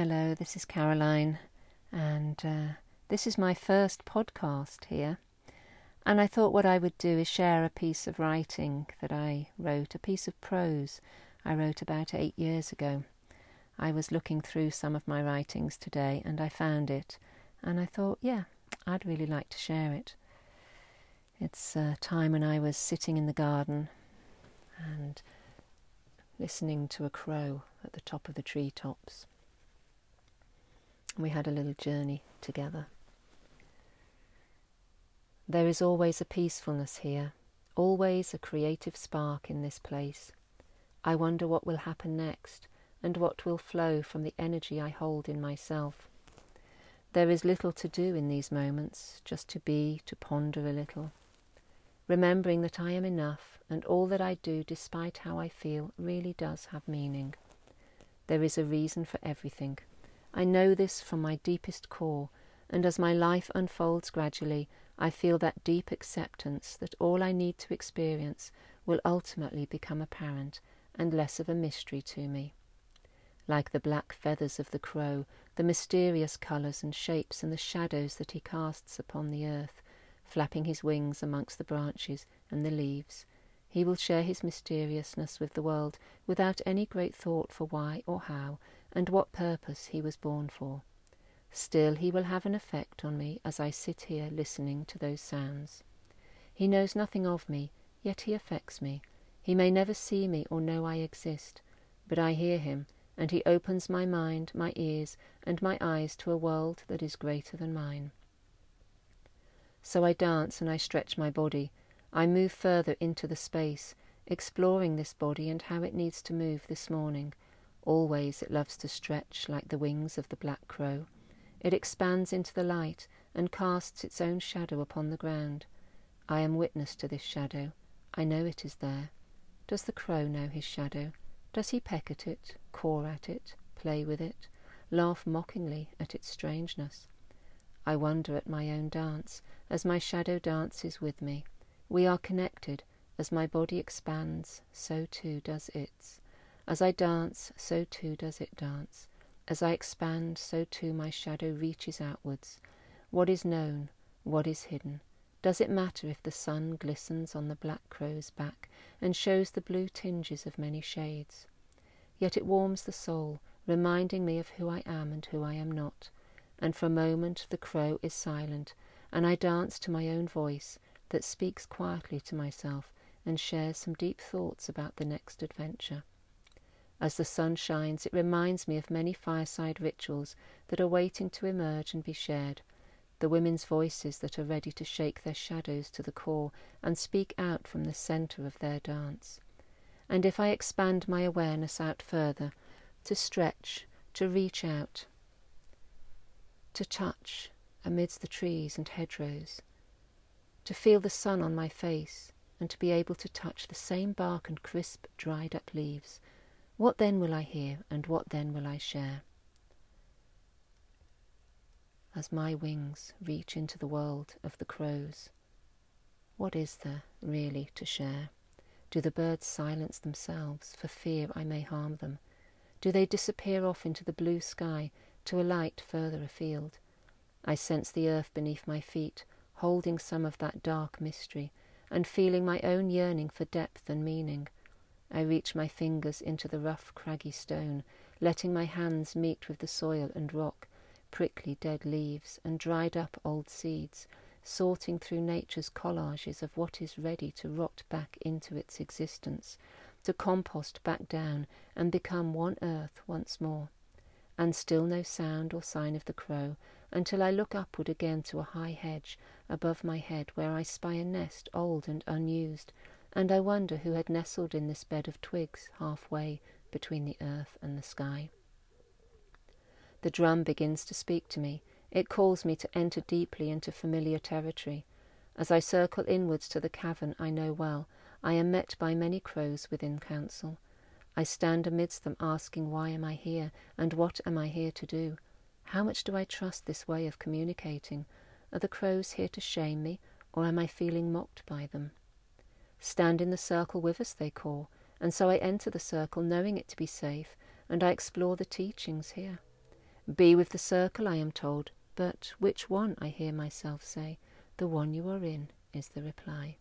Hello, this is Caroline, and uh, this is my first podcast here. And I thought what I would do is share a piece of writing that I wrote, a piece of prose I wrote about eight years ago. I was looking through some of my writings today and I found it, and I thought, yeah, I'd really like to share it. It's a time when I was sitting in the garden and listening to a crow at the top of the tree tops we had a little journey together. There is always a peacefulness here, always a creative spark in this place. I wonder what will happen next and what will flow from the energy I hold in myself. There is little to do in these moments, just to be, to ponder a little, remembering that I am enough and all that I do, despite how I feel, really does have meaning. There is a reason for everything. I know this from my deepest core, and as my life unfolds gradually, I feel that deep acceptance that all I need to experience will ultimately become apparent and less of a mystery to me. Like the black feathers of the crow, the mysterious colours and shapes and the shadows that he casts upon the earth, flapping his wings amongst the branches and the leaves, he will share his mysteriousness with the world without any great thought for why or how, and what purpose he was born for. Still, he will have an effect on me as I sit here listening to those sounds. He knows nothing of me, yet he affects me. He may never see me or know I exist, but I hear him, and he opens my mind, my ears, and my eyes to a world that is greater than mine. So I dance and I stretch my body. I move further into the space, exploring this body and how it needs to move this morning, Always it loves to stretch like the wings of the black crow. It expands into the light and casts its own shadow upon the ground. I am witness to this shadow. I know it is there. Does the crow know his shadow? Does he peck at it, caw at it, play with it, laugh mockingly at its strangeness? I wonder at my own dance as my shadow dances with me. We are connected. As my body expands, so too does its. As I dance, so too does it dance. As I expand, so too my shadow reaches outwards. What is known, what is hidden? Does it matter if the sun glistens on the black crow's back and shows the blue tinges of many shades? Yet it warms the soul, reminding me of who I am and who I am not. And for a moment the crow is silent, and I dance to my own voice that speaks quietly to myself and shares some deep thoughts about the next adventure. As the sun shines, it reminds me of many fireside rituals that are waiting to emerge and be shared, the women's voices that are ready to shake their shadows to the core and speak out from the centre of their dance. And if I expand my awareness out further, to stretch, to reach out, to touch amidst the trees and hedgerows, to feel the sun on my face, and to be able to touch the same bark and crisp, dried up leaves, what then will I hear, and what then will I share? As my wings reach into the world of the crows, what is there really to share? Do the birds silence themselves for fear I may harm them? Do they disappear off into the blue sky to alight further afield? I sense the earth beneath my feet, holding some of that dark mystery, and feeling my own yearning for depth and meaning. I reach my fingers into the rough, craggy stone, letting my hands meet with the soil and rock, prickly dead leaves and dried up old seeds, sorting through nature's collages of what is ready to rot back into its existence, to compost back down and become one earth once more. And still no sound or sign of the crow until I look upward again to a high hedge above my head where I spy a nest old and unused, and I wonder who had nestled in this bed of twigs halfway between the earth and the sky. The drum begins to speak to me. It calls me to enter deeply into familiar territory. As I circle inwards to the cavern I know well, I am met by many crows within council. I stand amidst them asking why am I here, and what am I here to do? How much do I trust this way of communicating? Are the crows here to shame me, or am I feeling mocked by them? Stand in the circle with us, they call, and so I enter the circle knowing it to be safe, and I explore the teachings here. Be with the circle, I am told, but which one, I hear myself say? The one you are in, is the reply.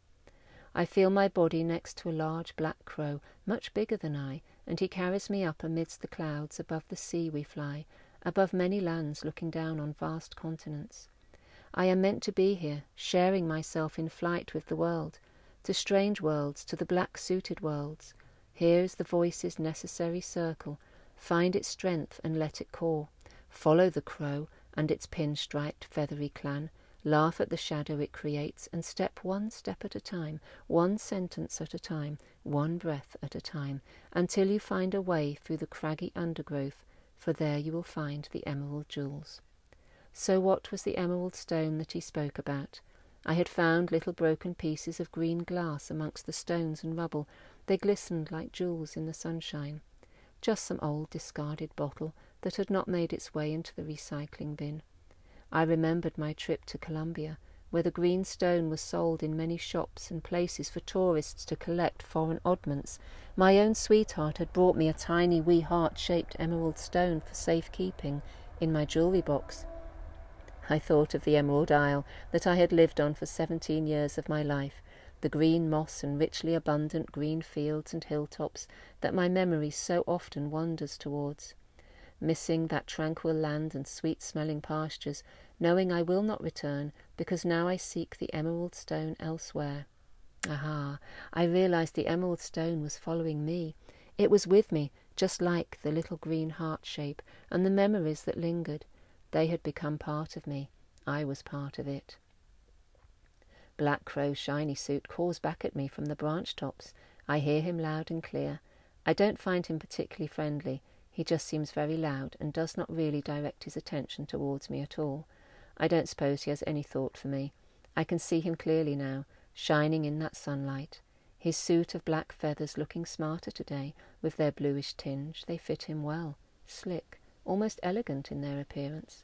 I feel my body next to a large black crow, much bigger than I, and he carries me up amidst the clouds, above the sea we fly, above many lands looking down on vast continents. I am meant to be here, sharing myself in flight with the world, to strange worlds, to the black suited worlds. Here is the voice's necessary circle. Find its strength and let it call. Follow the crow and its pin-striped feathery clan. Laugh at the shadow it creates and step one step at a time, one sentence at a time, one breath at a time, until you find a way through the craggy undergrowth, for there you will find the emerald jewels. So what was the emerald stone that he spoke about? I had found little broken pieces of green glass amongst the stones and rubble. They glistened like jewels in the sunshine. Just some old discarded bottle that had not made its way into the recycling bin. I remembered my trip to Colombia, where the green stone was sold in many shops and places for tourists to collect foreign oddments. My own sweetheart had brought me a tiny wee heart-shaped emerald stone for safekeeping in my jewellery box. I thought of the Emerald Isle that I had lived on for seventeen years of my life, the green moss and richly abundant green fields and hilltops that my memory so often wanders towards. Missing that tranquil land and sweet smelling pastures, knowing I will not return, because now I seek the emerald stone elsewhere. Aha! I realized the emerald stone was following me. It was with me, just like the little green heart shape and the memories that lingered. They had become part of me. I was part of it. Black Crow's shiny suit calls back at me from the branch tops. I hear him loud and clear. I don't find him particularly friendly. He just seems very loud and does not really direct his attention towards me at all. I don't suppose he has any thought for me. I can see him clearly now, shining in that sunlight. His suit of black feathers looking smarter today, with their bluish tinge. They fit him well, slick, almost elegant in their appearance.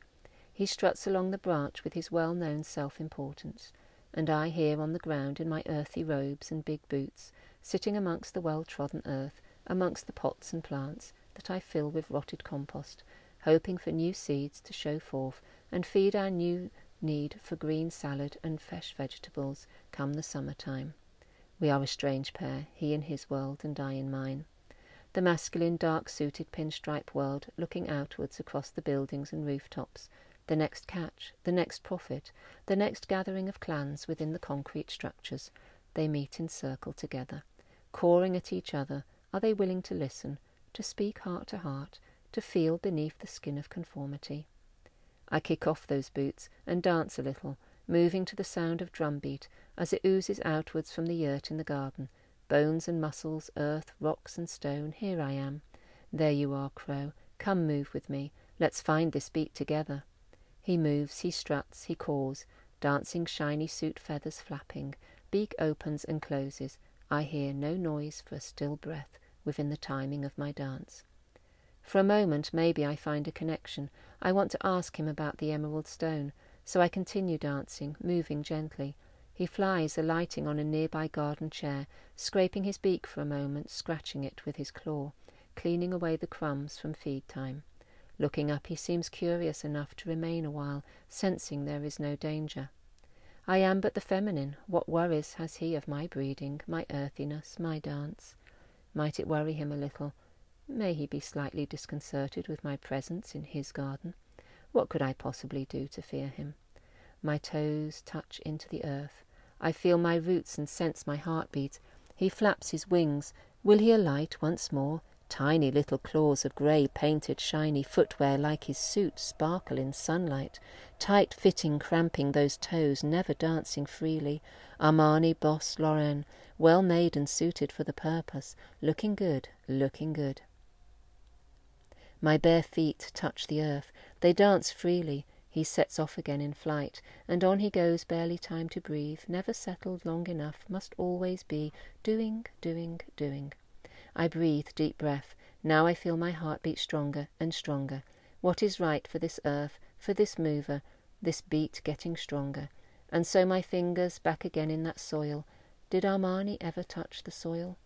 He struts along the branch with his well-known self-importance, and I here on the ground in my earthy robes and big boots, sitting amongst the well-trodden earth, amongst the pots and plants that I fill with rotted compost, hoping for new seeds to show forth and feed our new need for green salad and fresh vegetables come the summer time. We are a strange pair, he in his world and I in mine the masculine dark-suited pinstripe world looking outwards across the buildings and rooftops, the next catch, the next profit, the next gathering of clans within the concrete structures. They meet in circle together. Cawing at each other, are they willing to listen, to speak heart to heart, to feel beneath the skin of conformity? I kick off those boots and dance a little, moving to the sound of drum beat as it oozes outwards from the yurt in the garden, Bones and muscles, earth, rocks and stone, here I am. There you are, Crow. Come move with me. Let's find this beat together. He moves, he struts, he caws, dancing shiny suit feathers flapping. Beak opens and closes. I hear no noise for a still breath within the timing of my dance. For a moment, maybe I find a connection. I want to ask him about the emerald stone, so I continue dancing, moving gently. He flies, alighting on a nearby garden chair, scraping his beak for a moment, scratching it with his claw, cleaning away the crumbs from feed time. Looking up, he seems curious enough to remain a while, sensing there is no danger. I am but the feminine. What worries has he of my breeding, my earthiness, my dance? Might it worry him a little? May he be slightly disconcerted with my presence in his garden? What could I possibly do to fear him? My toes touch into the earth. I feel my roots and sense my heartbeat. He flaps his wings. Will he alight once more? Tiny little claws of grey painted shiny footwear like his suit sparkle in sunlight, tight fitting cramping those toes never dancing freely. Armani Boss Lauren, well made and suited for the purpose, looking good, looking good. My bare feet touch the earth. They dance freely. He sets off again in flight, and on he goes, barely time to breathe, never settled long enough, must always be doing, doing, doing. I breathe deep breath. Now I feel my heart beat stronger and stronger. What is right for this earth, for this mover, this beat getting stronger. And so my fingers back again in that soil. Did Armani ever touch the soil?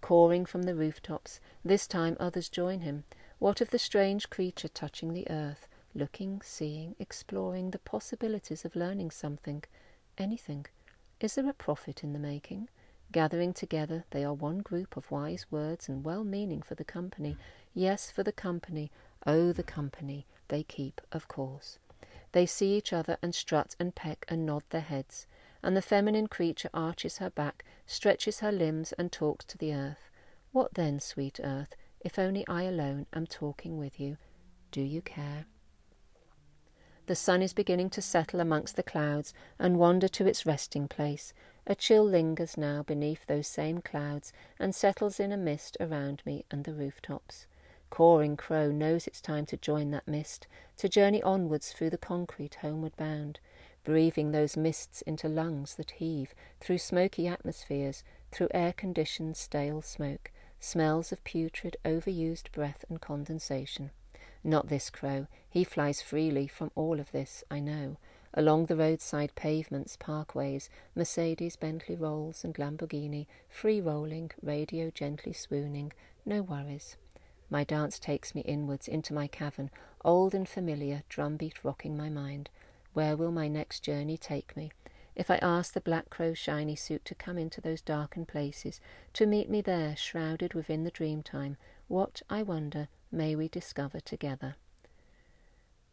Cawing from the rooftops, this time others join him. What of the strange creature touching the earth? Looking, seeing, exploring the possibilities of learning something, anything. Is there a profit in the making? Gathering together, they are one group of wise words and well meaning for the company. Yes, for the company. Oh, the company they keep, of course. They see each other and strut and peck and nod their heads, and the feminine creature arches her back, stretches her limbs, and talks to the earth. What then, sweet earth, if only I alone am talking with you? Do you care? The sun is beginning to settle amongst the clouds and wander to its resting place. A chill lingers now beneath those same clouds and settles in a mist around me and the rooftops. Cawing crow knows it's time to join that mist, to journey onwards through the concrete homeward bound, breathing those mists into lungs that heave, through smoky atmospheres, through air-conditioned stale smoke, smells of putrid, overused breath and condensation. Not this crow. He flies freely from all of this, I know. Along the roadside pavements, parkways, Mercedes, Bentley Rolls, and Lamborghini, free rolling, radio gently swooning, no worries. My dance takes me inwards into my cavern, old and familiar, drumbeat rocking my mind. Where will my next journey take me? If I ask the black crow shiny suit to come into those darkened places, to meet me there, shrouded within the dream time, what, I wonder, may we discover together?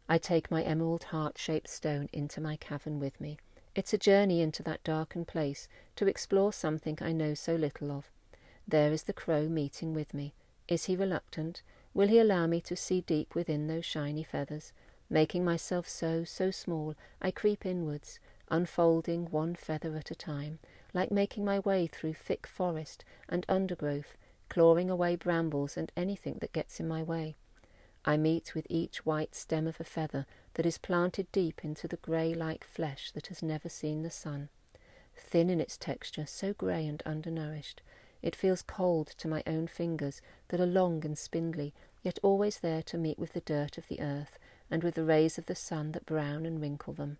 I take my emerald heart-shaped stone into my cavern with me. It's a journey into that darkened place, to explore something I know so little of. There is the crow meeting with me. Is he reluctant? Will he allow me to see deep within those shiny feathers? Making myself so, so small, I creep inwards, unfolding one feather at a time, like making my way through thick forest and undergrowth, clawing away brambles and anything that gets in my way. I meet with each white stem of a feather that is planted deep into the grey-like flesh that has never seen the sun. Thin in its texture, so grey and undernourished, it feels cold to my own fingers that are long and spindly, yet always there to meet with the dirt of the earth and with the rays of the sun that brown and wrinkle them.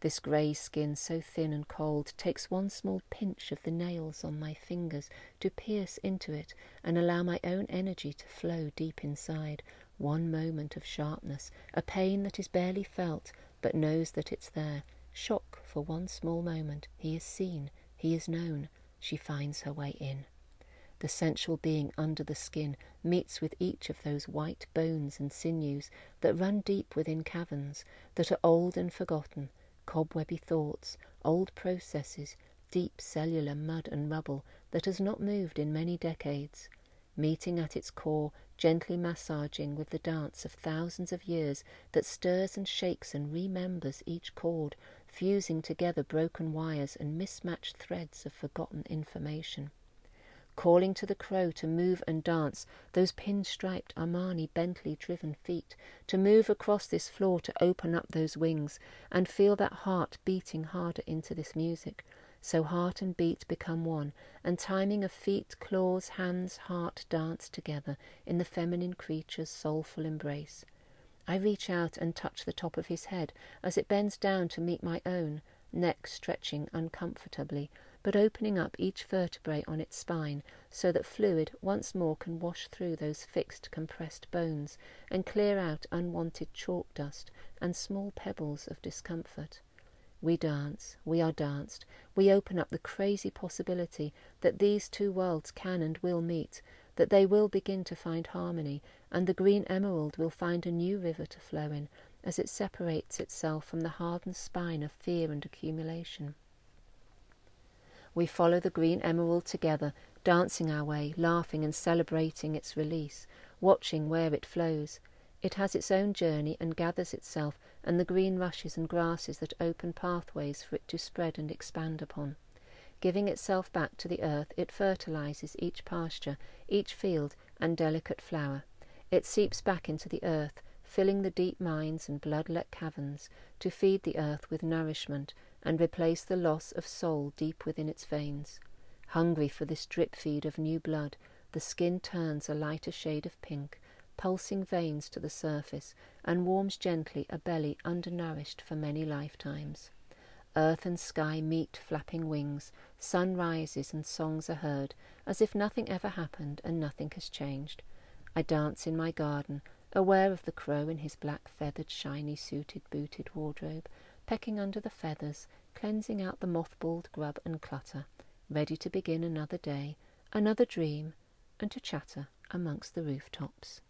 This grey skin, so thin and cold, takes one small pinch of the nails on my fingers to pierce into it and allow my own energy to flow deep inside. One moment of sharpness, a pain that is barely felt, but knows that it's there. Shock for one small moment. He is seen, he is known she finds her way in. The sensual being under the skin meets with each of those white bones and sinews that run deep within caverns, that are old and forgotten, cobwebby thoughts, old processes, deep cellular mud and rubble that has not moved in many decades, meeting at its core, gently massaging with the dance of thousands of years that stirs and shakes and remembers each chord, fusing together broken wires and mismatched threads of forgotten information. Calling to the crow to move and dance, those pin-striped Armani Bentley driven feet, to move across this floor to open up those wings, and feel that heart beating harder into this music. So heart and beat become one, and timing of feet, claws, hands, heart dance together in the feminine creature's soulful embrace. I reach out and touch the top of his head as it bends down to meet my own, neck stretching uncomfortably, but opening up each vertebrae on its spine so that fluid once more can wash through those fixed, compressed bones and clear out unwanted chalk dust and small pebbles of discomfort. We dance, we are danced, we open up the crazy possibility that these two worlds can and will meet, that they will begin to find harmony, and the green emerald will find a new river to flow in as it separates itself from the hardened spine of fear and accumulation. We follow the green emerald together, dancing our way, laughing and celebrating its release, watching where it flows. It has its own journey and gathers itself and the green rushes and grasses that open pathways for it to spread and expand upon. Giving itself back to the earth, it fertilizes each pasture, each field and delicate flower. It seeps back into the earth, filling the deep mines and bloodlet caverns, to feed the earth with nourishment and replace the loss of soul deep within its veins. Hungry for this drip feed of new blood, the skin turns a lighter shade of pink, pulsing veins to the surface, and warms gently a belly undernourished for many lifetimes. Earth and sky meet flapping wings, sun rises and songs are heard, as if nothing ever happened and nothing has changed. I dance in my garden, aware of the crow in his black feathered, shiny suited, booted wardrobe, pecking under the feathers, cleansing out the mothballed grub and clutter, ready to begin another day, another dream, and to chatter amongst the rooftops.